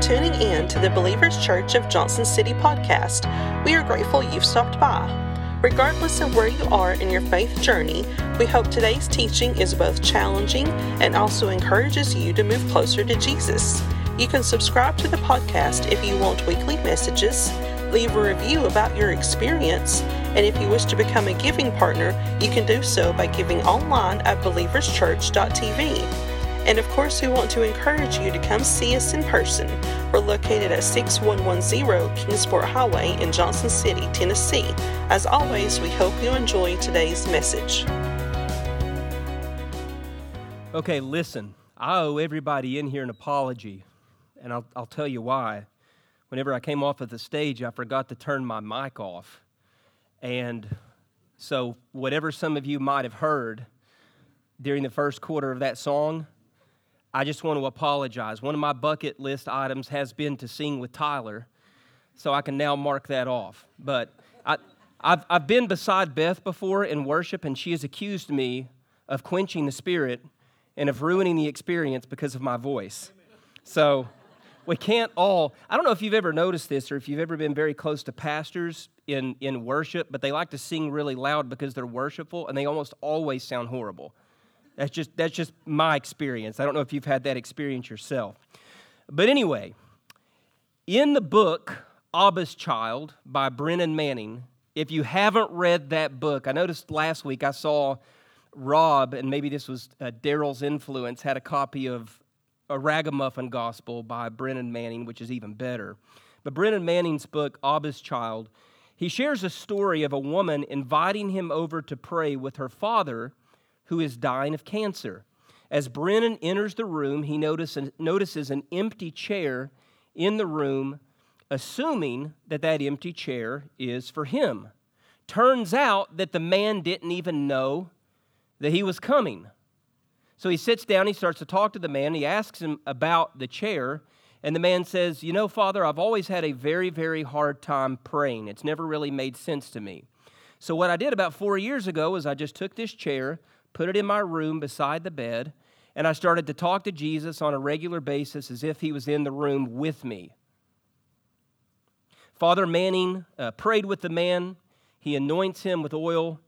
tuning in to the Believers Church of Johnson City podcast. We are grateful you've stopped by. Regardless of where you are in your faith journey, we hope today's teaching is both challenging and also encourages you to move closer to Jesus. You can subscribe to the podcast if you want weekly messages, leave a review about your experience, and if you wish to become a giving partner, you can do so by giving online at believerschurch.tv. And of course, we want to encourage you to come see us in person. We're located at 6110 Kingsport Highway in Johnson City, Tennessee. As always, we hope you enjoy today's message. Okay, listen, I owe everybody in here an apology, and I'll, I'll tell you why. Whenever I came off of the stage, I forgot to turn my mic off. And so, whatever some of you might have heard during the first quarter of that song, I just want to apologize. One of my bucket list items has been to sing with Tyler, so I can now mark that off. But I, have I've been beside Beth before in worship, and she has accused me of quenching the spirit and of ruining the experience because of my voice. So we can't all, I don't know if you've ever noticed this or if you've ever been very close to pastors in, in worship, but they like to sing really loud because they're worshipful, and they almost always sound horrible. That's just, that's just my experience. I don't know if you've had that experience yourself. But anyway, in the book Abba's Child by Brennan Manning, if you haven't read that book, I noticed last week I saw Rob, and maybe this was uh, Daryl's influence, had a copy of A Ragamuffin Gospel by Brennan Manning, which is even better. But Brennan Manning's book, Abba's Child, he shares a story of a woman inviting him over to pray with her father who is dying of cancer. As Brennan enters the room, he notices an empty chair in the room, assuming that that empty chair is for him. Turns out that the man didn't even know that he was coming. So he sits down, he starts to talk to the man, he asks him about the chair, and the man says, You know, Father, I've always had a very, very hard time praying. It's never really made sense to me. So, what I did about four years ago is I just took this chair, put it in my room beside the bed, and I started to talk to Jesus on a regular basis as if he was in the room with me. Father Manning uh, prayed with the man, he anoints him with oil,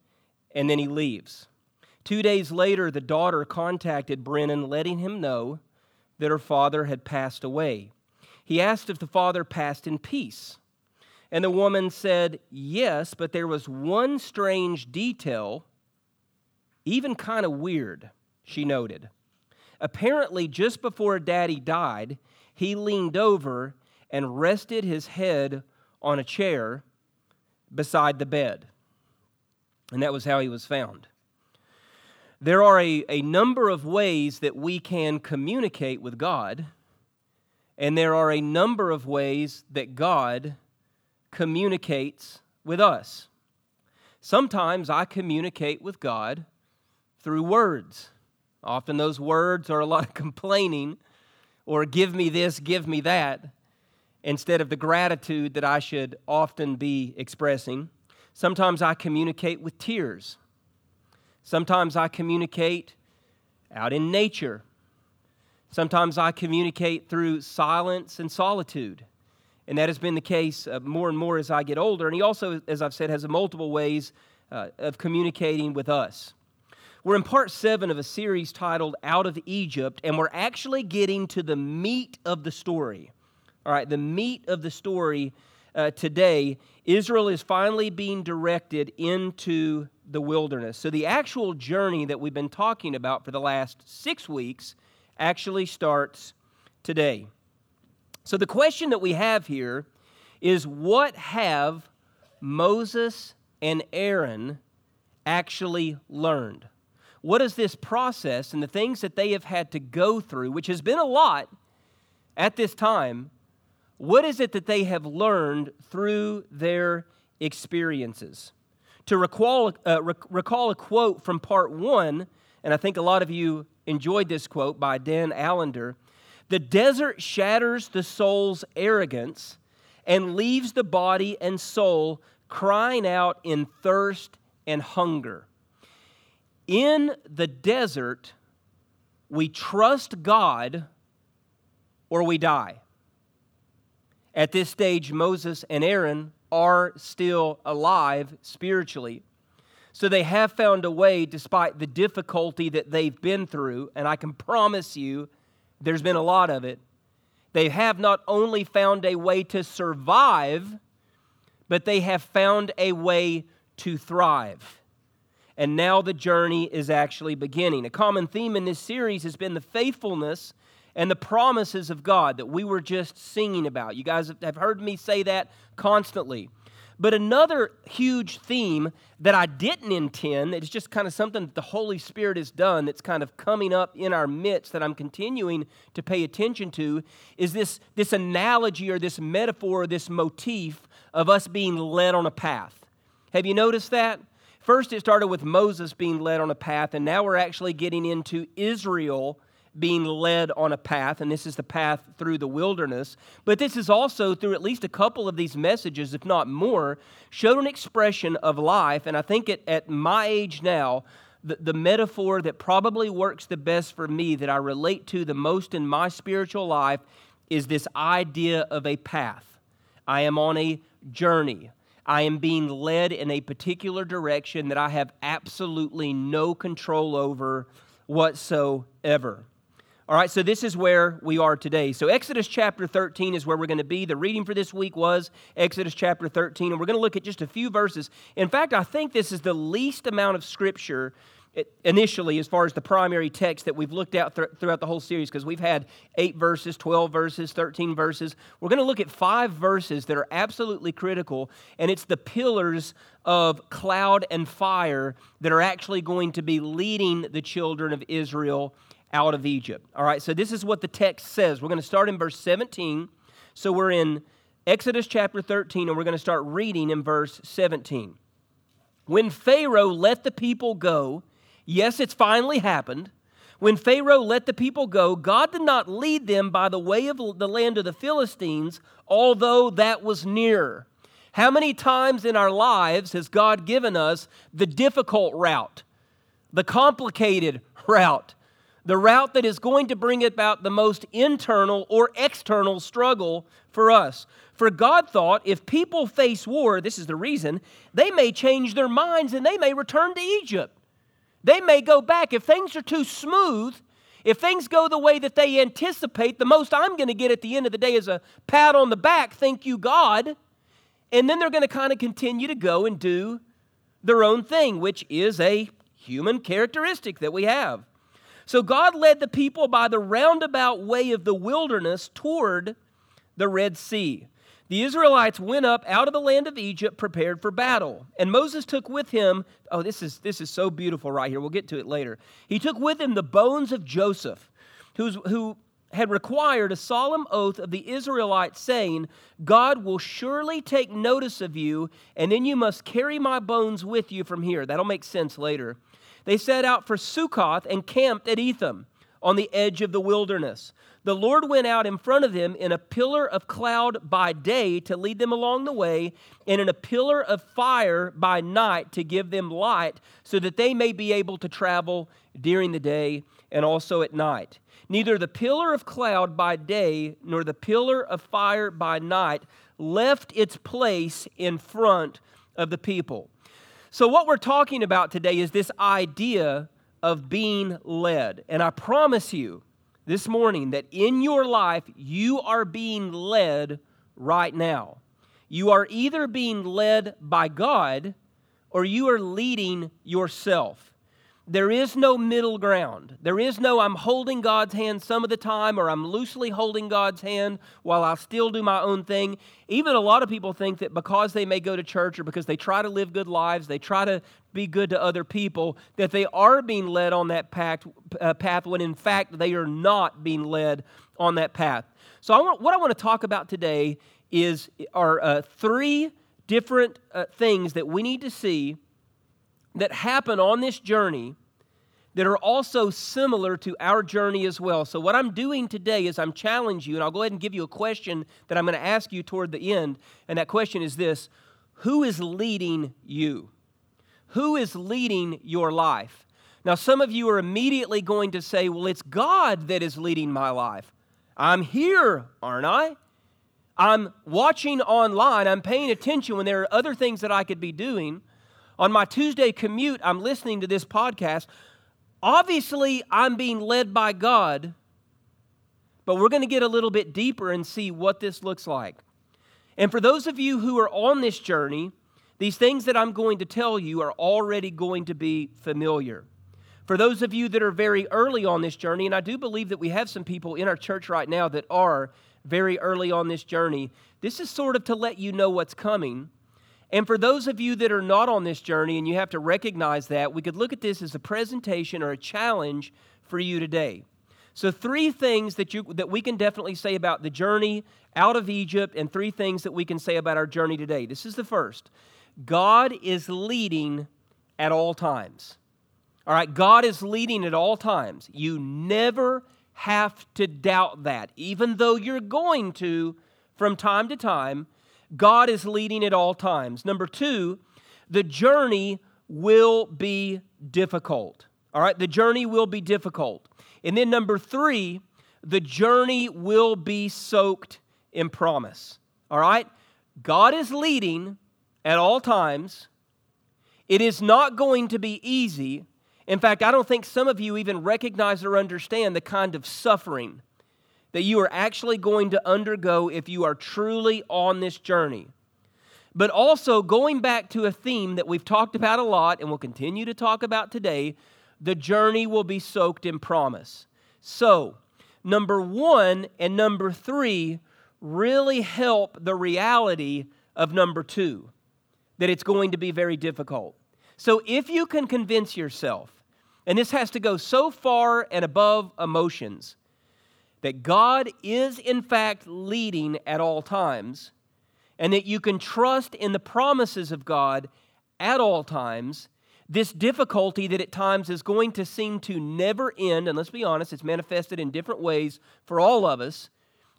and then he leaves. Two days later, the daughter contacted Brennan, letting him know that her father had passed away. He asked if the father passed in peace. And the woman said, Yes, but there was one strange detail even kind of weird, she noted. Apparently, just before Daddy died, he leaned over and rested his head on a chair beside the bed. And that was how he was found. There are a, a number of ways that we can communicate with God, and there are a number of ways that God communicates with us. Sometimes I communicate with God through words. Often those words are a lot of complaining or give me this, give me that, instead of the gratitude that I should often be expressing. Sometimes I communicate with tears. Sometimes I communicate out in nature. Sometimes I communicate through silence and solitude. And that has been the case uh, more and more as I get older. And he also, as I've said, has multiple ways uh, of communicating with us. We're in part seven of a series titled Out of Egypt, and we're actually getting to the meat of the story. All right, the meat of the story uh, today. Israel is finally being directed into the wilderness. So, the actual journey that we've been talking about for the last six weeks actually starts today. So, the question that we have here is what have Moses and Aaron actually learned? What is this process and the things that they have had to go through, which has been a lot at this time, what is it that they have learned through their experiences? To recall, uh, rec- recall a quote from part one, and I think a lot of you enjoyed this quote by Dan Allender The desert shatters the soul's arrogance and leaves the body and soul crying out in thirst and hunger. In the desert, we trust God or we die. At this stage, Moses and Aaron are still alive spiritually. So they have found a way, despite the difficulty that they've been through, and I can promise you there's been a lot of it. They have not only found a way to survive, but they have found a way to thrive. And now the journey is actually beginning. A common theme in this series has been the faithfulness and the promises of God that we were just singing about. You guys have heard me say that constantly. But another huge theme that I didn't intend, it's just kind of something that the Holy Spirit has done that's kind of coming up in our midst that I'm continuing to pay attention to, is this, this analogy or this metaphor or this motif of us being led on a path. Have you noticed that? First, it started with Moses being led on a path, and now we're actually getting into Israel being led on a path, and this is the path through the wilderness. But this is also, through at least a couple of these messages, if not more, showed an expression of life. And I think at, at my age now, the, the metaphor that probably works the best for me, that I relate to the most in my spiritual life, is this idea of a path. I am on a journey. I am being led in a particular direction that I have absolutely no control over whatsoever. All right, so this is where we are today. So, Exodus chapter 13 is where we're going to be. The reading for this week was Exodus chapter 13, and we're going to look at just a few verses. In fact, I think this is the least amount of scripture initially as far as the primary text that we've looked at th- throughout the whole series because we've had 8 verses 12 verses 13 verses we're going to look at five verses that are absolutely critical and it's the pillars of cloud and fire that are actually going to be leading the children of israel out of Egypt. All right, so this is what the text says. We're going to start in verse 17. So we're in Exodus chapter 13, and we're going to start reading in verse 17. When Pharaoh let the people go, yes, it's finally happened. When Pharaoh let the people go, God did not lead them by the way of the land of the Philistines, although that was near. How many times in our lives has God given us the difficult route, the complicated route? the route that is going to bring about the most internal or external struggle for us. For God thought if people face war, this is the reason, they may change their minds and they may return to Egypt. They may go back. If things are too smooth, if things go the way that they anticipate, the most I'm going to get at the end of the day is a pat on the back, thank you, God. And then they're going to kind of continue to go and do their own thing, which is a human characteristic that we have. So God led the people by the roundabout way of the wilderness toward the Red Sea. The Israelites went up out of the land of Egypt prepared for battle. And Moses took with him, oh, this is, this is so beautiful right here. We'll get to it later. He took with him the bones of Joseph, who's, who had required a solemn oath of the Israelites, saying, God will surely take notice of you, and then you must carry my bones with you from here. That'll make sense later. They set out for Succoth and camped at Etham on the edge of the wilderness. The Lord went out in front of them in a pillar of cloud by day to lead them along the way, and in a pillar of fire by night to give them light, so that they may be able to travel during the day and also at night. Neither the pillar of cloud by day nor the pillar of fire by night left its place in front of the people. So, what we're talking about today is this idea of being led. And I promise you this morning that in your life, you are being led right now. You are either being led by God or you are leading yourself. There is no middle ground. There is no I'm holding God's hand some of the time or I'm loosely holding God's hand while I still do my own thing. Even a lot of people think that because they may go to church or because they try to live good lives, they try to be good to other people, that they are being led on that path, uh, path when in fact they are not being led on that path. So, I want, what I want to talk about today is are uh, three different uh, things that we need to see that happen on this journey that are also similar to our journey as well. So, what I'm doing today is I'm challenging you, and I'll go ahead and give you a question that I'm going to ask you toward the end. And that question is this Who is leading you? Who is leading your life? Now, some of you are immediately going to say, Well, it's God that is leading my life. I'm here, aren't I? I'm watching online, I'm paying attention when there are other things that I could be doing. On my Tuesday commute, I'm listening to this podcast. Obviously, I'm being led by God, but we're going to get a little bit deeper and see what this looks like. And for those of you who are on this journey, these things that I'm going to tell you are already going to be familiar. For those of you that are very early on this journey, and I do believe that we have some people in our church right now that are very early on this journey, this is sort of to let you know what's coming. And for those of you that are not on this journey and you have to recognize that, we could look at this as a presentation or a challenge for you today. So, three things that, you, that we can definitely say about the journey out of Egypt, and three things that we can say about our journey today. This is the first God is leading at all times. All right, God is leading at all times. You never have to doubt that. Even though you're going to from time to time, God is leading at all times. Number two, the journey will be difficult. All right, the journey will be difficult. And then number three, the journey will be soaked in promise. All right? God is leading at all times. It is not going to be easy. In fact, I don't think some of you even recognize or understand the kind of suffering that you are actually going to undergo if you are truly on this journey. But also, going back to a theme that we've talked about a lot and will continue to talk about today, the journey will be soaked in promise. So, number one and number three really help the reality of number two, that it's going to be very difficult. So, if you can convince yourself, and this has to go so far and above emotions, that God is in fact leading at all times, and that you can trust in the promises of God at all times, this difficulty that at times is going to seem to never end, and let's be honest, it's manifested in different ways for all of us,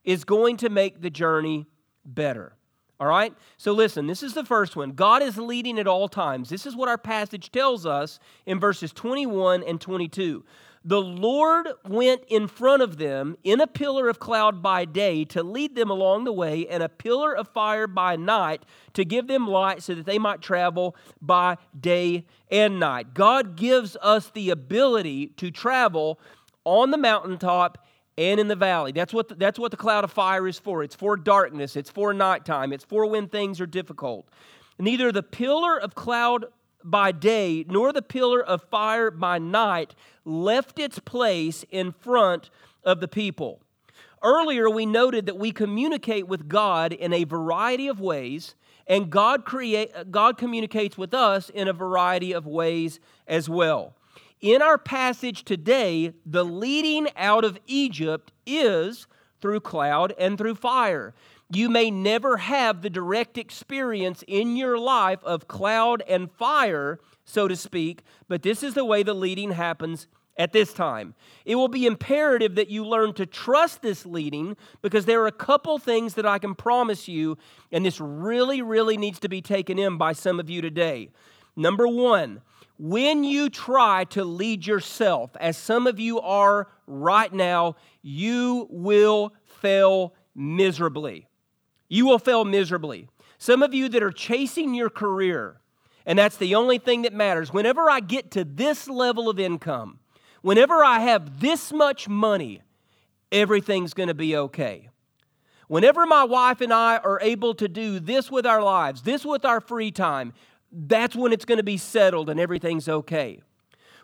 is going to make the journey better. All right? So listen, this is the first one. God is leading at all times. This is what our passage tells us in verses 21 and 22. The Lord went in front of them in a pillar of cloud by day to lead them along the way, and a pillar of fire by night to give them light so that they might travel by day and night. God gives us the ability to travel on the mountaintop and in the valley. That's what the, that's what the cloud of fire is for. It's for darkness, it's for nighttime, it's for when things are difficult. Neither the pillar of cloud by day, nor the pillar of fire by night left its place in front of the people. Earlier, we noted that we communicate with God in a variety of ways, and God, create, God communicates with us in a variety of ways as well. In our passage today, the leading out of Egypt is through cloud and through fire. You may never have the direct experience in your life of cloud and fire, so to speak, but this is the way the leading happens at this time. It will be imperative that you learn to trust this leading because there are a couple things that I can promise you, and this really, really needs to be taken in by some of you today. Number one, when you try to lead yourself, as some of you are right now, you will fail miserably you will fail miserably. Some of you that are chasing your career, and that's the only thing that matters. Whenever I get to this level of income, whenever I have this much money, everything's going to be okay. Whenever my wife and I are able to do this with our lives, this with our free time, that's when it's going to be settled and everything's okay.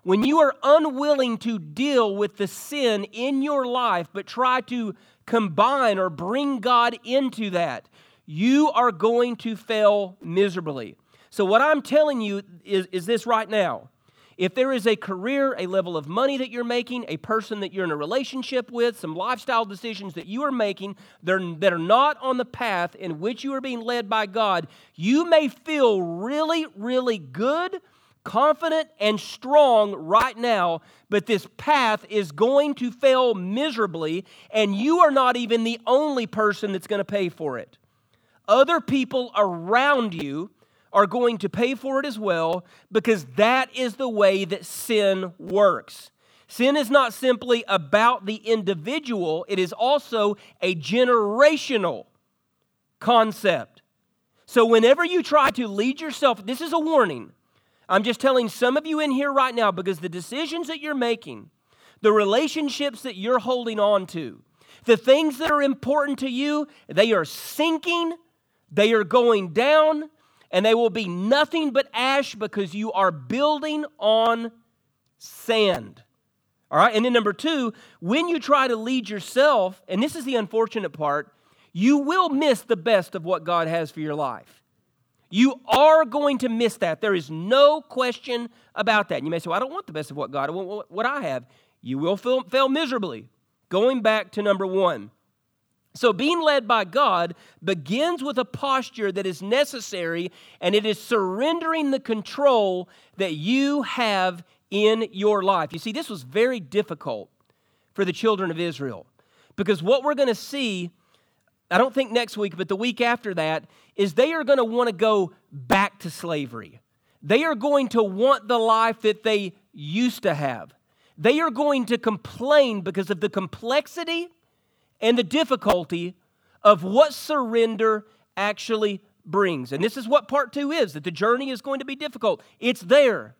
When you are unwilling to deal with the sin in your life, but try to combine or bring God into that, you are going to fail miserably. So, what I'm telling you is, is this right now. If there is a career, a level of money that you're making, a person that you're in a relationship with, some lifestyle decisions that you are making that are not on the path in which you are being led by God, you may feel really, really good confident and strong right now, but this path is going to fail miserably, and you are not even the only person that's going to pay for it. Other people around you are going to pay for it as well because that is the way that sin works. Sin is not simply about the individual, it is also a generational concept. So, whenever you try to lead yourself, this is a warning. I'm just telling some of you in here right now because the decisions that you're making, the relationships that you're holding on to, the things that are important to you, they are sinking, they are going down, and they will be nothing but ash because you are building on sand. All right, and then number two, when you try to lead yourself, and this is the unfortunate part, you will miss the best of what God has for your life. You are going to miss that. There is no question about that. And you may say, well, I don't want the best of what God, I want what I have. You will fail, fail miserably. Going back to number one. So, being led by God begins with a posture that is necessary, and it is surrendering the control that you have in your life. You see, this was very difficult for the children of Israel because what we're going to see, I don't think next week, but the week after that, is they are going to want to go back to slavery. They are going to want the life that they used to have. They are going to complain because of the complexity and the difficulty of what surrender actually brings. And this is what part two is that the journey is going to be difficult. It's there,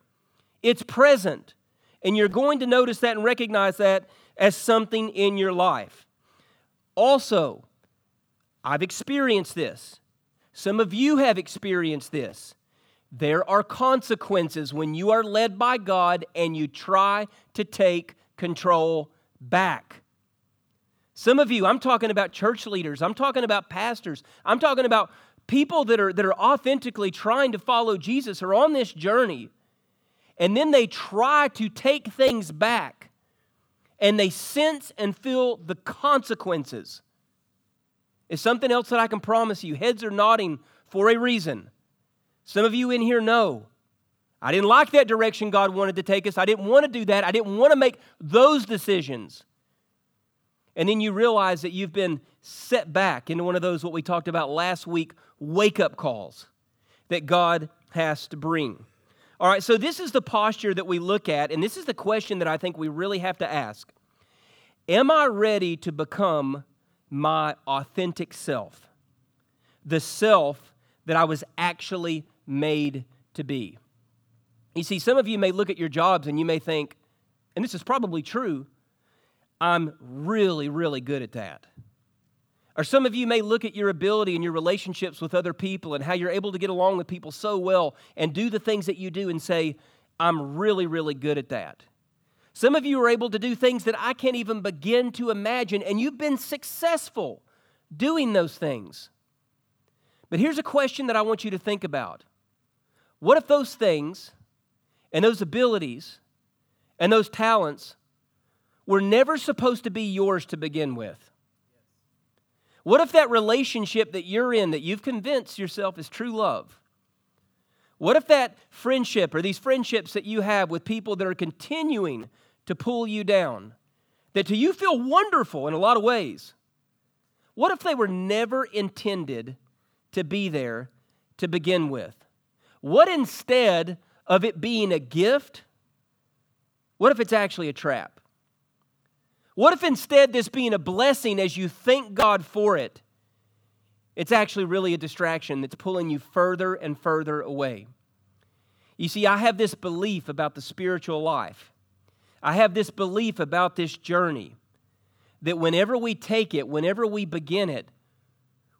it's present. And you're going to notice that and recognize that as something in your life. Also, I've experienced this. Some of you have experienced this. There are consequences when you are led by God and you try to take control back. Some of you, I'm talking about church leaders, I'm talking about pastors, I'm talking about people that are, that are authentically trying to follow Jesus or on this journey. And then they try to take things back and they sense and feel the consequences. It's something else that I can promise you. Heads are nodding for a reason. Some of you in here know. I didn't like that direction God wanted to take us. I didn't want to do that. I didn't want to make those decisions. And then you realize that you've been set back into one of those, what we talked about last week, wake up calls that God has to bring. All right, so this is the posture that we look at, and this is the question that I think we really have to ask Am I ready to become my authentic self? The self that I was actually made to be. You see, some of you may look at your jobs and you may think, and this is probably true, I'm really, really good at that. Or some of you may look at your ability and your relationships with other people and how you're able to get along with people so well and do the things that you do and say, I'm really, really good at that. Some of you are able to do things that I can't even begin to imagine, and you've been successful doing those things. But here's a question that I want you to think about what if those things and those abilities and those talents were never supposed to be yours to begin with? What if that relationship that you're in, that you've convinced yourself is true love? What if that friendship or these friendships that you have with people that are continuing to pull you down, that to you feel wonderful in a lot of ways, what if they were never intended to be there to begin with? What instead of it being a gift, what if it's actually a trap? What if instead this being a blessing as you thank God for it, it's actually really a distraction that's pulling you further and further away? You see, I have this belief about the spiritual life. I have this belief about this journey that whenever we take it, whenever we begin it,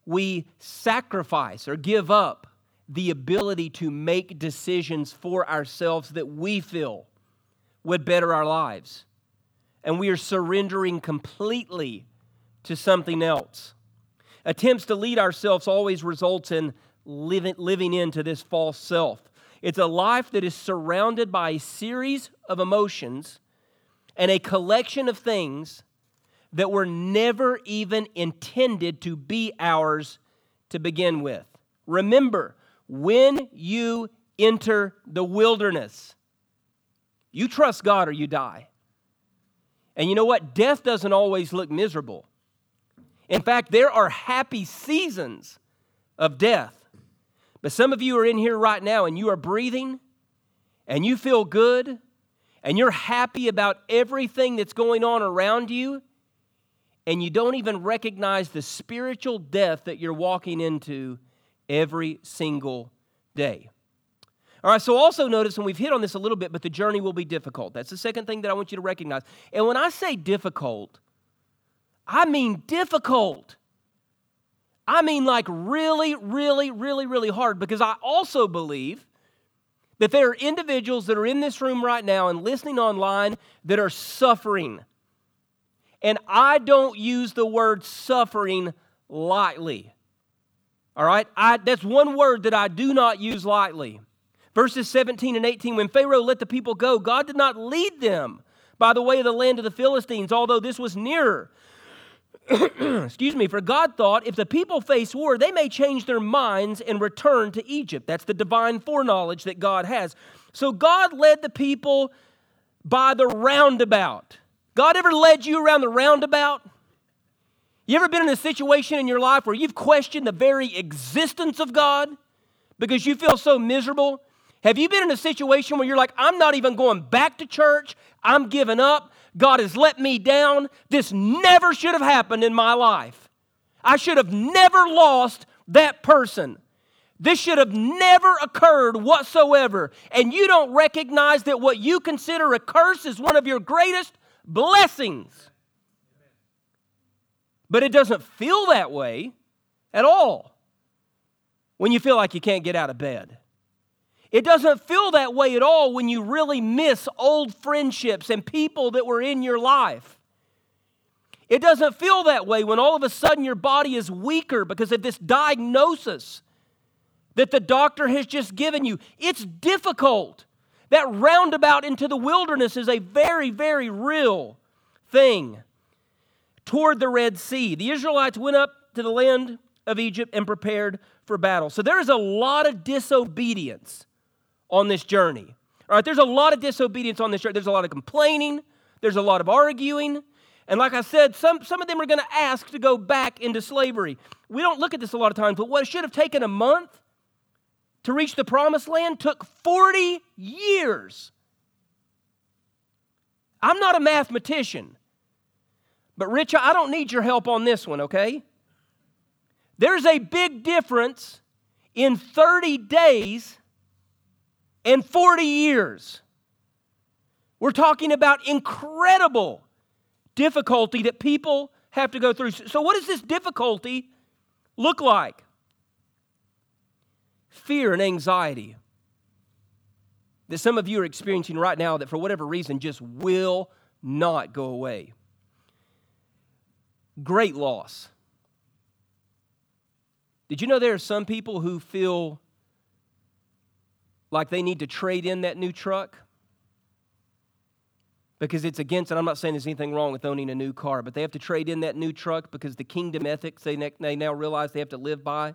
we sacrifice or give up the ability to make decisions for ourselves that we feel would better our lives. And we are surrendering completely to something else. Attempts to lead ourselves always results in living, living into this false self. It's a life that is surrounded by a series of emotions and a collection of things that were never even intended to be ours to begin with. Remember, when you enter the wilderness, you trust God or you die. And you know what? Death doesn't always look miserable. In fact, there are happy seasons of death. But some of you are in here right now and you are breathing and you feel good and you're happy about everything that's going on around you. and you don't even recognize the spiritual death that you're walking into every single day. All right, so also notice, and we've hit on this a little bit, but the journey will be difficult. That's the second thing that I want you to recognize. And when I say difficult, I mean difficult. I mean like really, really, really, really hard because I also believe that there are individuals that are in this room right now and listening online that are suffering. And I don't use the word suffering lightly. All right? I, that's one word that I do not use lightly. Verses 17 and 18 When Pharaoh let the people go, God did not lead them by the way of the land of the Philistines, although this was nearer. Excuse me, for God thought if the people face war, they may change their minds and return to Egypt. That's the divine foreknowledge that God has. So God led the people by the roundabout. God ever led you around the roundabout? You ever been in a situation in your life where you've questioned the very existence of God because you feel so miserable? Have you been in a situation where you're like, I'm not even going back to church, I'm giving up, God has let me down, this never should have happened in my life. I should have never lost that person. This should have never occurred whatsoever. And you don't recognize that what you consider a curse is one of your greatest blessings. But it doesn't feel that way at all when you feel like you can't get out of bed. It doesn't feel that way at all when you really miss old friendships and people that were in your life. It doesn't feel that way when all of a sudden your body is weaker because of this diagnosis that the doctor has just given you. It's difficult. That roundabout into the wilderness is a very, very real thing. Toward the Red Sea, the Israelites went up to the land of Egypt and prepared for battle. So there is a lot of disobedience on this journey. All right, there's a lot of disobedience on this journey. There's a lot of complaining, there's a lot of arguing. And like I said, some, some of them are going to ask to go back into slavery. We don't look at this a lot of times, but what should have taken a month to reach the promised land took 40 years. I'm not a mathematician, but Rich, I don't need your help on this one, okay? There's a big difference in 30 days and 40 years. We're talking about incredible difficulty that people have to go through. So, what does this difficulty look like? Fear and anxiety that some of you are experiencing right now that for whatever reason just will not go away. Great loss. Did you know there are some people who feel like they need to trade in that new truck because it's against, and I'm not saying there's anything wrong with owning a new car, but they have to trade in that new truck because the kingdom ethics they, they now realize they have to live by,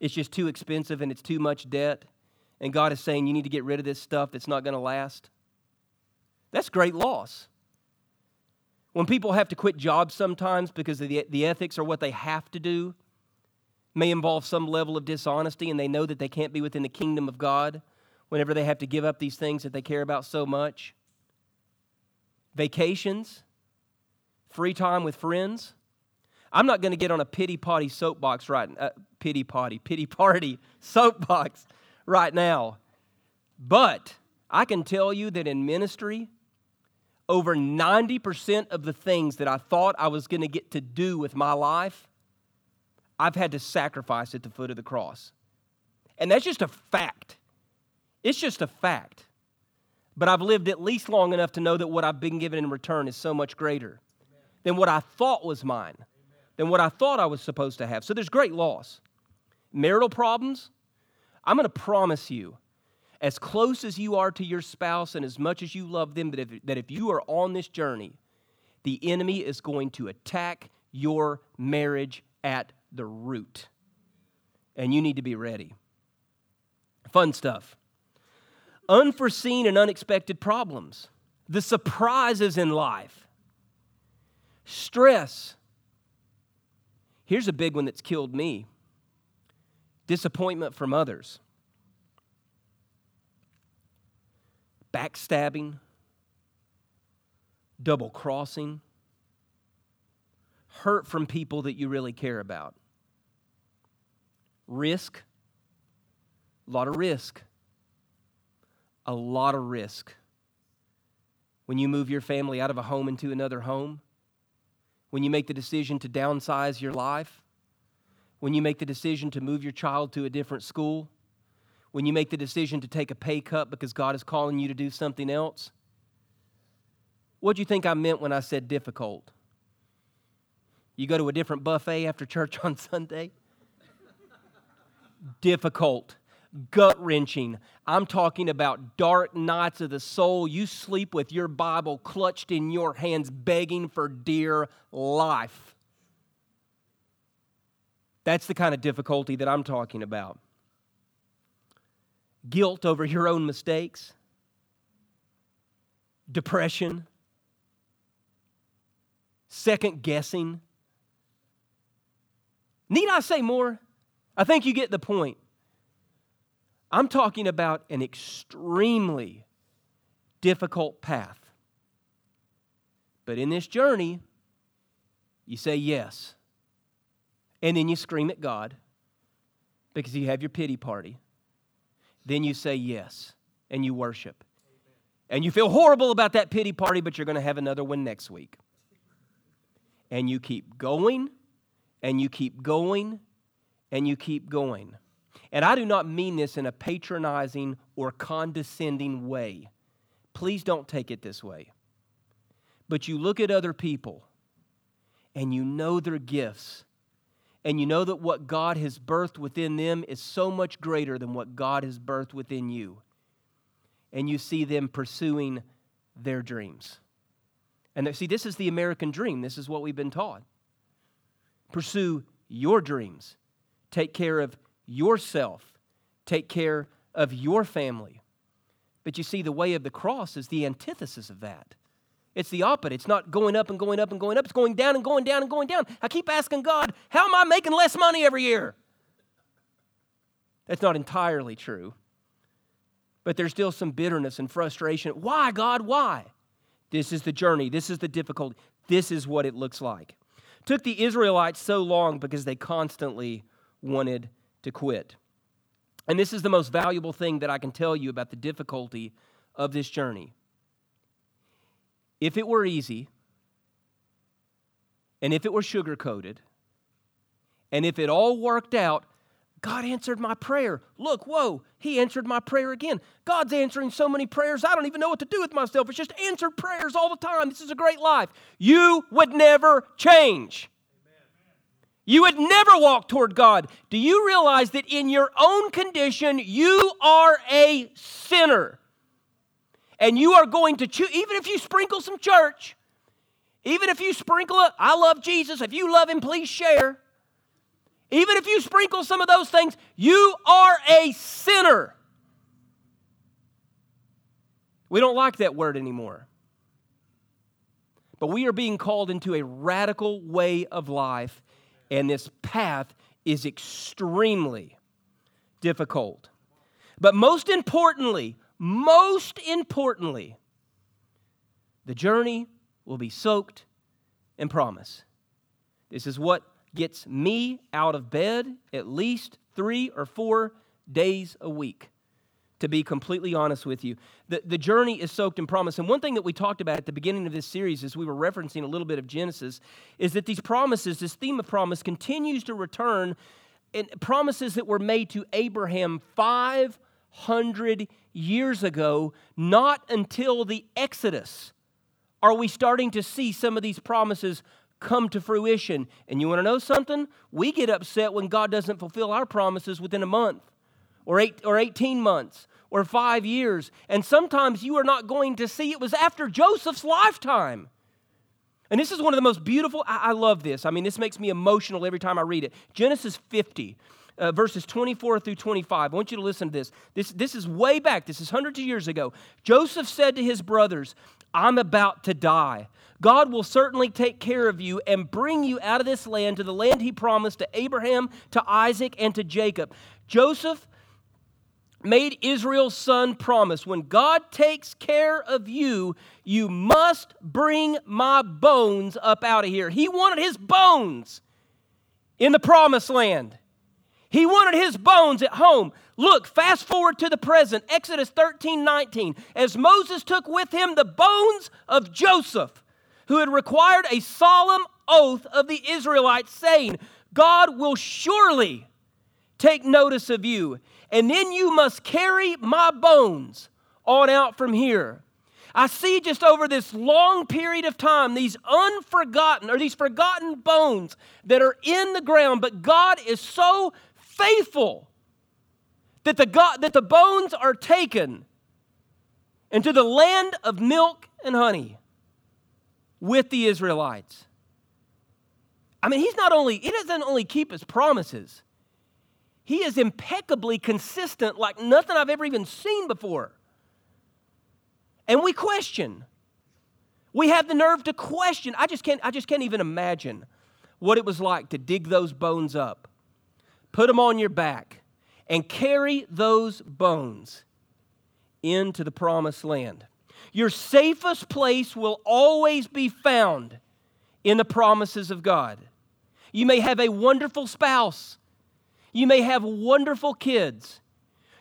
it's just too expensive and it's too much debt. And God is saying you need to get rid of this stuff that's not going to last. That's great loss. When people have to quit jobs sometimes because the, the ethics or what they have to do may involve some level of dishonesty and they know that they can't be within the kingdom of God, whenever they have to give up these things that they care about so much. Vacations, free time with friends. I'm not going to get on a pity potty soapbox right uh, pity potty, pity party soapbox right now. But I can tell you that in ministry, over 90% of the things that I thought I was going to get to do with my life, I've had to sacrifice at the foot of the cross. And that's just a fact. It's just a fact. But I've lived at least long enough to know that what I've been given in return is so much greater than what I thought was mine, than what I thought I was supposed to have. So there's great loss. Marital problems, I'm going to promise you, as close as you are to your spouse and as much as you love them, that if, that if you are on this journey, the enemy is going to attack your marriage at the root. And you need to be ready. Fun stuff unforeseen and unexpected problems, the surprises in life, stress. Here's a big one that's killed me. Disappointment from others, backstabbing, double crossing, hurt from people that you really care about. Risk, a lot of risk, a lot of risk. When you move your family out of a home into another home, when you make the decision to downsize your life, when you make the decision to move your child to a different school, when you make the decision to take a pay cut because God is calling you to do something else. What do you think I meant when I said difficult? You go to a different buffet after church on Sunday? difficult, gut wrenching. I'm talking about dark nights of the soul. You sleep with your Bible clutched in your hands, begging for dear life. That's the kind of difficulty that I'm talking about. Guilt over your own mistakes, depression, second guessing. Need I say more? I think you get the point. I'm talking about an extremely difficult path. But in this journey, you say yes. And then you scream at God because you have your pity party. Then you say yes and you worship. And you feel horrible about that pity party, but you're going to have another one next week. And you keep going and you keep going and you keep going. And I do not mean this in a patronizing or condescending way. Please don't take it this way. But you look at other people and you know their gifts and you know that what God has birthed within them is so much greater than what God has birthed within you. And you see them pursuing their dreams. And see, this is the American dream. This is what we've been taught. Pursue your dreams, take care of yourself, take care of your family. But you see, the way of the cross is the antithesis of that. It's the opposite. It's not going up and going up and going up. It's going down and going down and going down. I keep asking God, how am I making less money every year? That's not entirely true. But there's still some bitterness and frustration. Why, God? Why? This is the journey. This is the difficulty. This is what it looks like. Took the Israelites so long because they constantly wanted to quit. And this is the most valuable thing that I can tell you about the difficulty of this journey. If it were easy, and if it were sugar coated, and if it all worked out, God answered my prayer. Look, whoa, He answered my prayer again. God's answering so many prayers, I don't even know what to do with myself. It's just answered prayers all the time. This is a great life. You would never change. You would never walk toward God. Do you realize that in your own condition, you are a sinner? and you are going to choose, even if you sprinkle some church, even if you sprinkle it, I love Jesus. If you love him, please share. Even if you sprinkle some of those things, you are a sinner. We don't like that word anymore. But we are being called into a radical way of life, and this path is extremely difficult. But most importantly, most importantly, the journey will be soaked in promise. This is what gets me out of bed at least three or four days a week, to be completely honest with you. The, the journey is soaked in promise. And one thing that we talked about at the beginning of this series, as we were referencing a little bit of Genesis, is that these promises, this theme of promise, continues to return in promises that were made to Abraham 500 years ago, not until the Exodus are we starting to see some of these promises come to fruition. And you want to know something? We get upset when God doesn't fulfill our promises within a month or, eight, or 18 months or five years. And sometimes you are not going to see it was after Joseph's lifetime. And this is one of the most beautiful, I, I love this. I mean, this makes me emotional every time I read it. Genesis 50 uh, verses 24 through 25. I want you to listen to this. this. This is way back, this is hundreds of years ago. Joseph said to his brothers, I'm about to die. God will certainly take care of you and bring you out of this land to the land he promised to Abraham, to Isaac, and to Jacob. Joseph, made Israel's son promise when God takes care of you, you must bring my bones up out of here. He wanted his bones in the promised land. He wanted his bones at home. Look, fast forward to the present, Exodus 13 19. As Moses took with him the bones of Joseph, who had required a solemn oath of the Israelites, saying, God will surely take notice of you and then you must carry my bones on out from here. I see just over this long period of time these unforgotten or these forgotten bones that are in the ground, but God is so faithful that the, God, that the bones are taken into the land of milk and honey with the Israelites. I mean, he's not only, he doesn't only keep his promises, he is impeccably consistent like nothing I've ever even seen before. And we question. We have the nerve to question. I just can't, I just can't even imagine what it was like to dig those bones up, put them on your back, and carry those bones into the promised land. Your safest place will always be found in the promises of God. You may have a wonderful spouse you may have wonderful kids.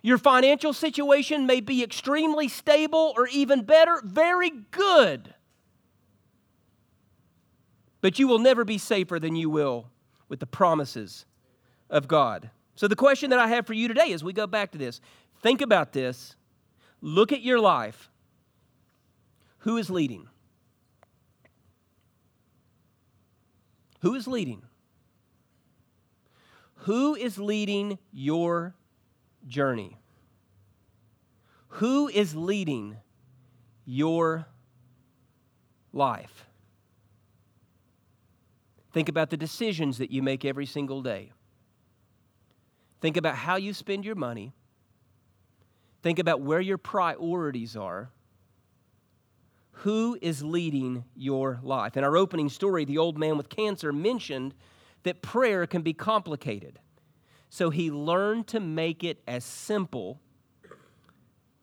Your financial situation may be extremely stable or even better, very good. But you will never be safer than you will with the promises of God. So, the question that I have for you today as we go back to this think about this, look at your life. Who is leading? Who is leading? Who is leading your journey? Who is leading your life? Think about the decisions that you make every single day. Think about how you spend your money. Think about where your priorities are. Who is leading your life? In our opening story, the old man with cancer mentioned that prayer can be complicated. So he learned to make it as simple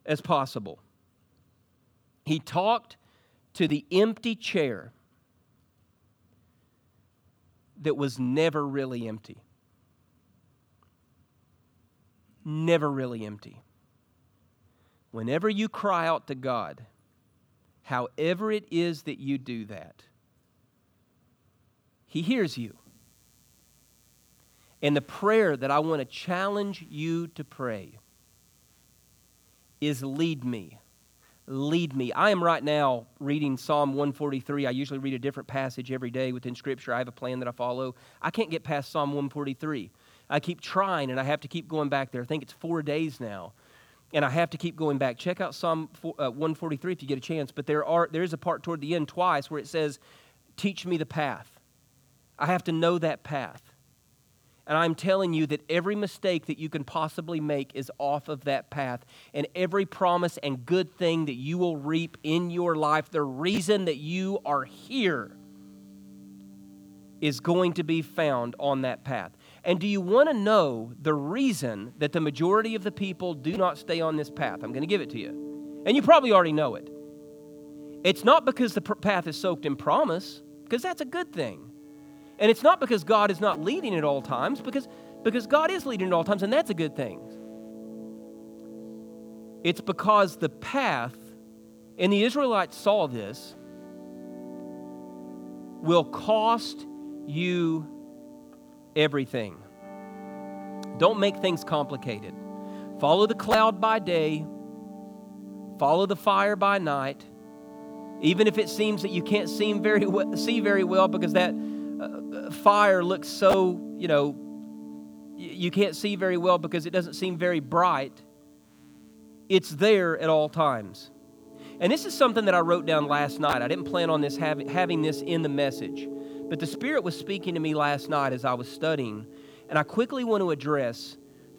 as possible. He talked to the empty chair that was never really empty. Never really empty. Whenever you cry out to God, however it is that you do that, He hears you. And the prayer that I want to challenge you to pray is lead me. Lead me. I am right now reading Psalm 143. I usually read a different passage every day within Scripture. I have a plan that I follow. I can't get past Psalm 143. I keep trying and I have to keep going back there. I think it's four days now. And I have to keep going back. Check out Psalm uh, 143 if you get a chance. But there, are, there is a part toward the end twice where it says, Teach me the path. I have to know that path. And I'm telling you that every mistake that you can possibly make is off of that path. And every promise and good thing that you will reap in your life, the reason that you are here, is going to be found on that path. And do you want to know the reason that the majority of the people do not stay on this path? I'm going to give it to you. And you probably already know it. It's not because the path is soaked in promise, because that's a good thing. And it's not because God is not leading at all times, because, because God is leading at all times, and that's a good thing. It's because the path, and the Israelites saw this, will cost you everything. Don't make things complicated. Follow the cloud by day, follow the fire by night. Even if it seems that you can't see very well, see very well because that Uh, fire looks so, you know, you can't see very well because it doesn't seem very bright, it's there at all times. And this is something that I wrote down last night. I didn't plan on this having, having this in the message, but the Spirit was speaking to me last night as I was studying, and I quickly want to address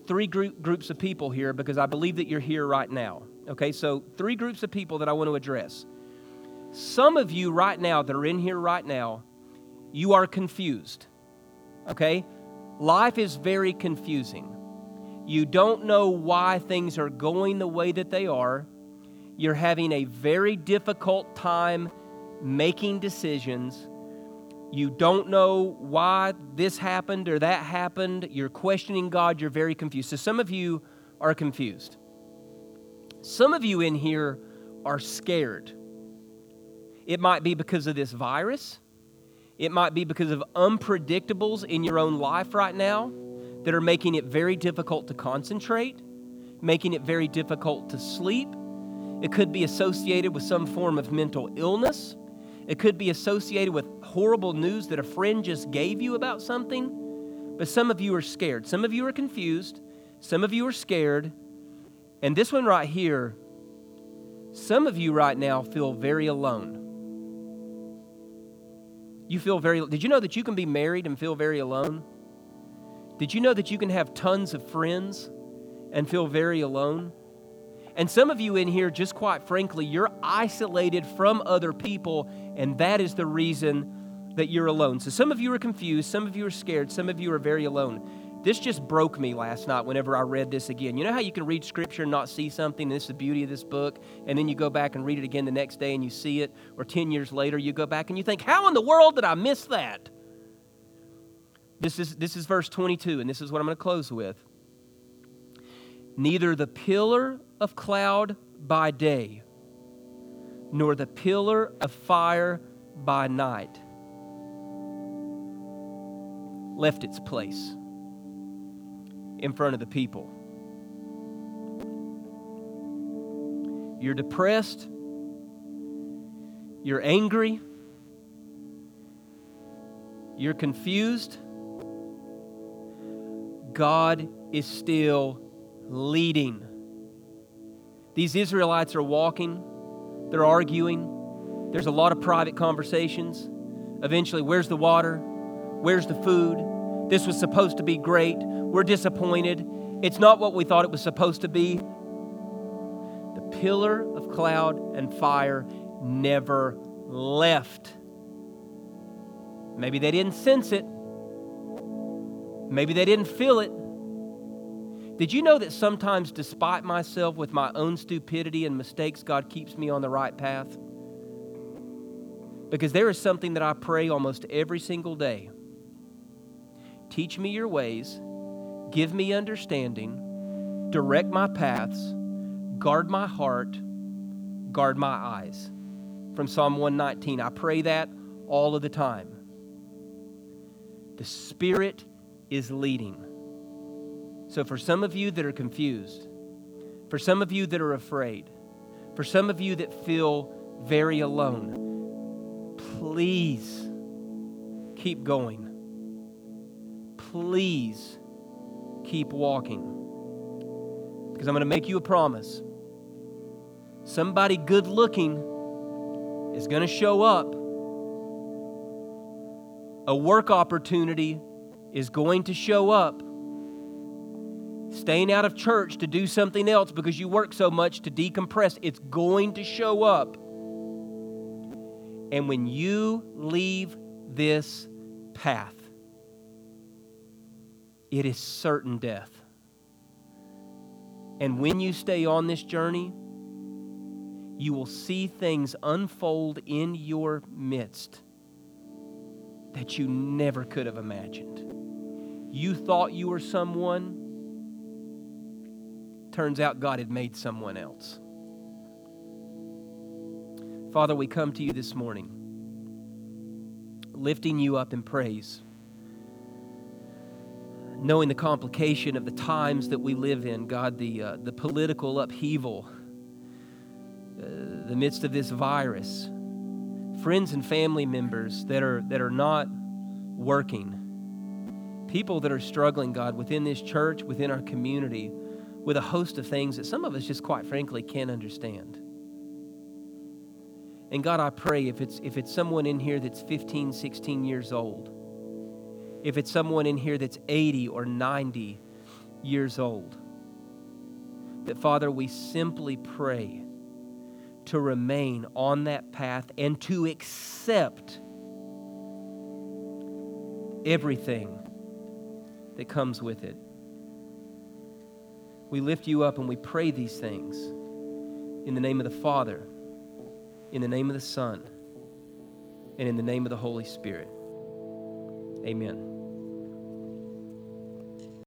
three group, groups of people here because I believe that you're here right now. Okay, so three groups of people that I want to address. Some of you right now that are in here right now you are confused. Okay? Life is very confusing. You don't know why things are going the way that they are. You're having a very difficult time making decisions. You don't know why this happened or that happened. You're questioning God. You're very confused. So, some of you are confused. Some of you in here are scared. It might be because of this virus, it might be because of unpredictables in your own life right now that are making it very difficult to concentrate, making it very difficult to sleep. It could be associated with some form of mental illness. It could be associated with horrible news that a friend just gave you about something. But some of you are scared. Some of you are confused. Some of you are scared. And this one right here, some of you right now feel very alone. You feel very, did you know that you can be married and feel very alone? Did you know that you can have tons of friends and feel very alone? And some of you in here, just quite frankly, you're isolated from other people, and that is the reason that you're alone. So some of you are confused, some of you are scared, some of you are very alone. This just broke me last night whenever I read this again. You know how you can read scripture and not see something? This is the beauty of this book. And then you go back and read it again the next day and you see it. Or 10 years later, you go back and you think, how in the world did I miss that? This is, this is verse 22, and this is what I'm going to close with. Neither the pillar of cloud by day, nor the pillar of fire by night left its place in front of the people. You're depressed. You're angry. You're confused. God is still leading. These Israelites are walking, they're arguing. There's a lot of private conversations. Eventually, where's the water? Where's the food? This was supposed to be great. We're disappointed. It's not what we thought it was supposed to be. The pillar of cloud and fire never left. Maybe they didn't sense it. Maybe they didn't feel it. Did you know that sometimes, despite myself with my own stupidity and mistakes, God keeps me on the right path? Because there is something that I pray almost every single day Teach me your ways, give me understanding, direct my paths, guard my heart, guard my eyes. From Psalm 119. I pray that all of the time. The Spirit is leading. So, for some of you that are confused, for some of you that are afraid, for some of you that feel very alone, please keep going please keep walking. Because I'm going to make you a promise. Somebody good looking is going to show up. A work opportunity is going to show up. Staying out of church to do something else because you work so much to decompress, it's going to show up. And when you leave this path, it is certain death. And when you stay on this journey, you will see things unfold in your midst that you never could have imagined. You thought you were someone, turns out God had made someone else. Father, we come to you this morning, lifting you up in praise knowing the complication of the times that we live in, God, the, uh, the political upheaval, uh, the midst of this virus, friends and family members that are, that are not working, people that are struggling, God, within this church, within our community, with a host of things that some of us just quite frankly can't understand. And God, I pray if it's, if it's someone in here that's 15, 16 years old, if it's someone in here that's 80 or 90 years old. That, Father, we simply pray to remain on that path and to accept everything that comes with it. We lift you up and we pray these things in the name of the Father, in the name of the Son, and in the name of the Holy Spirit. Amen.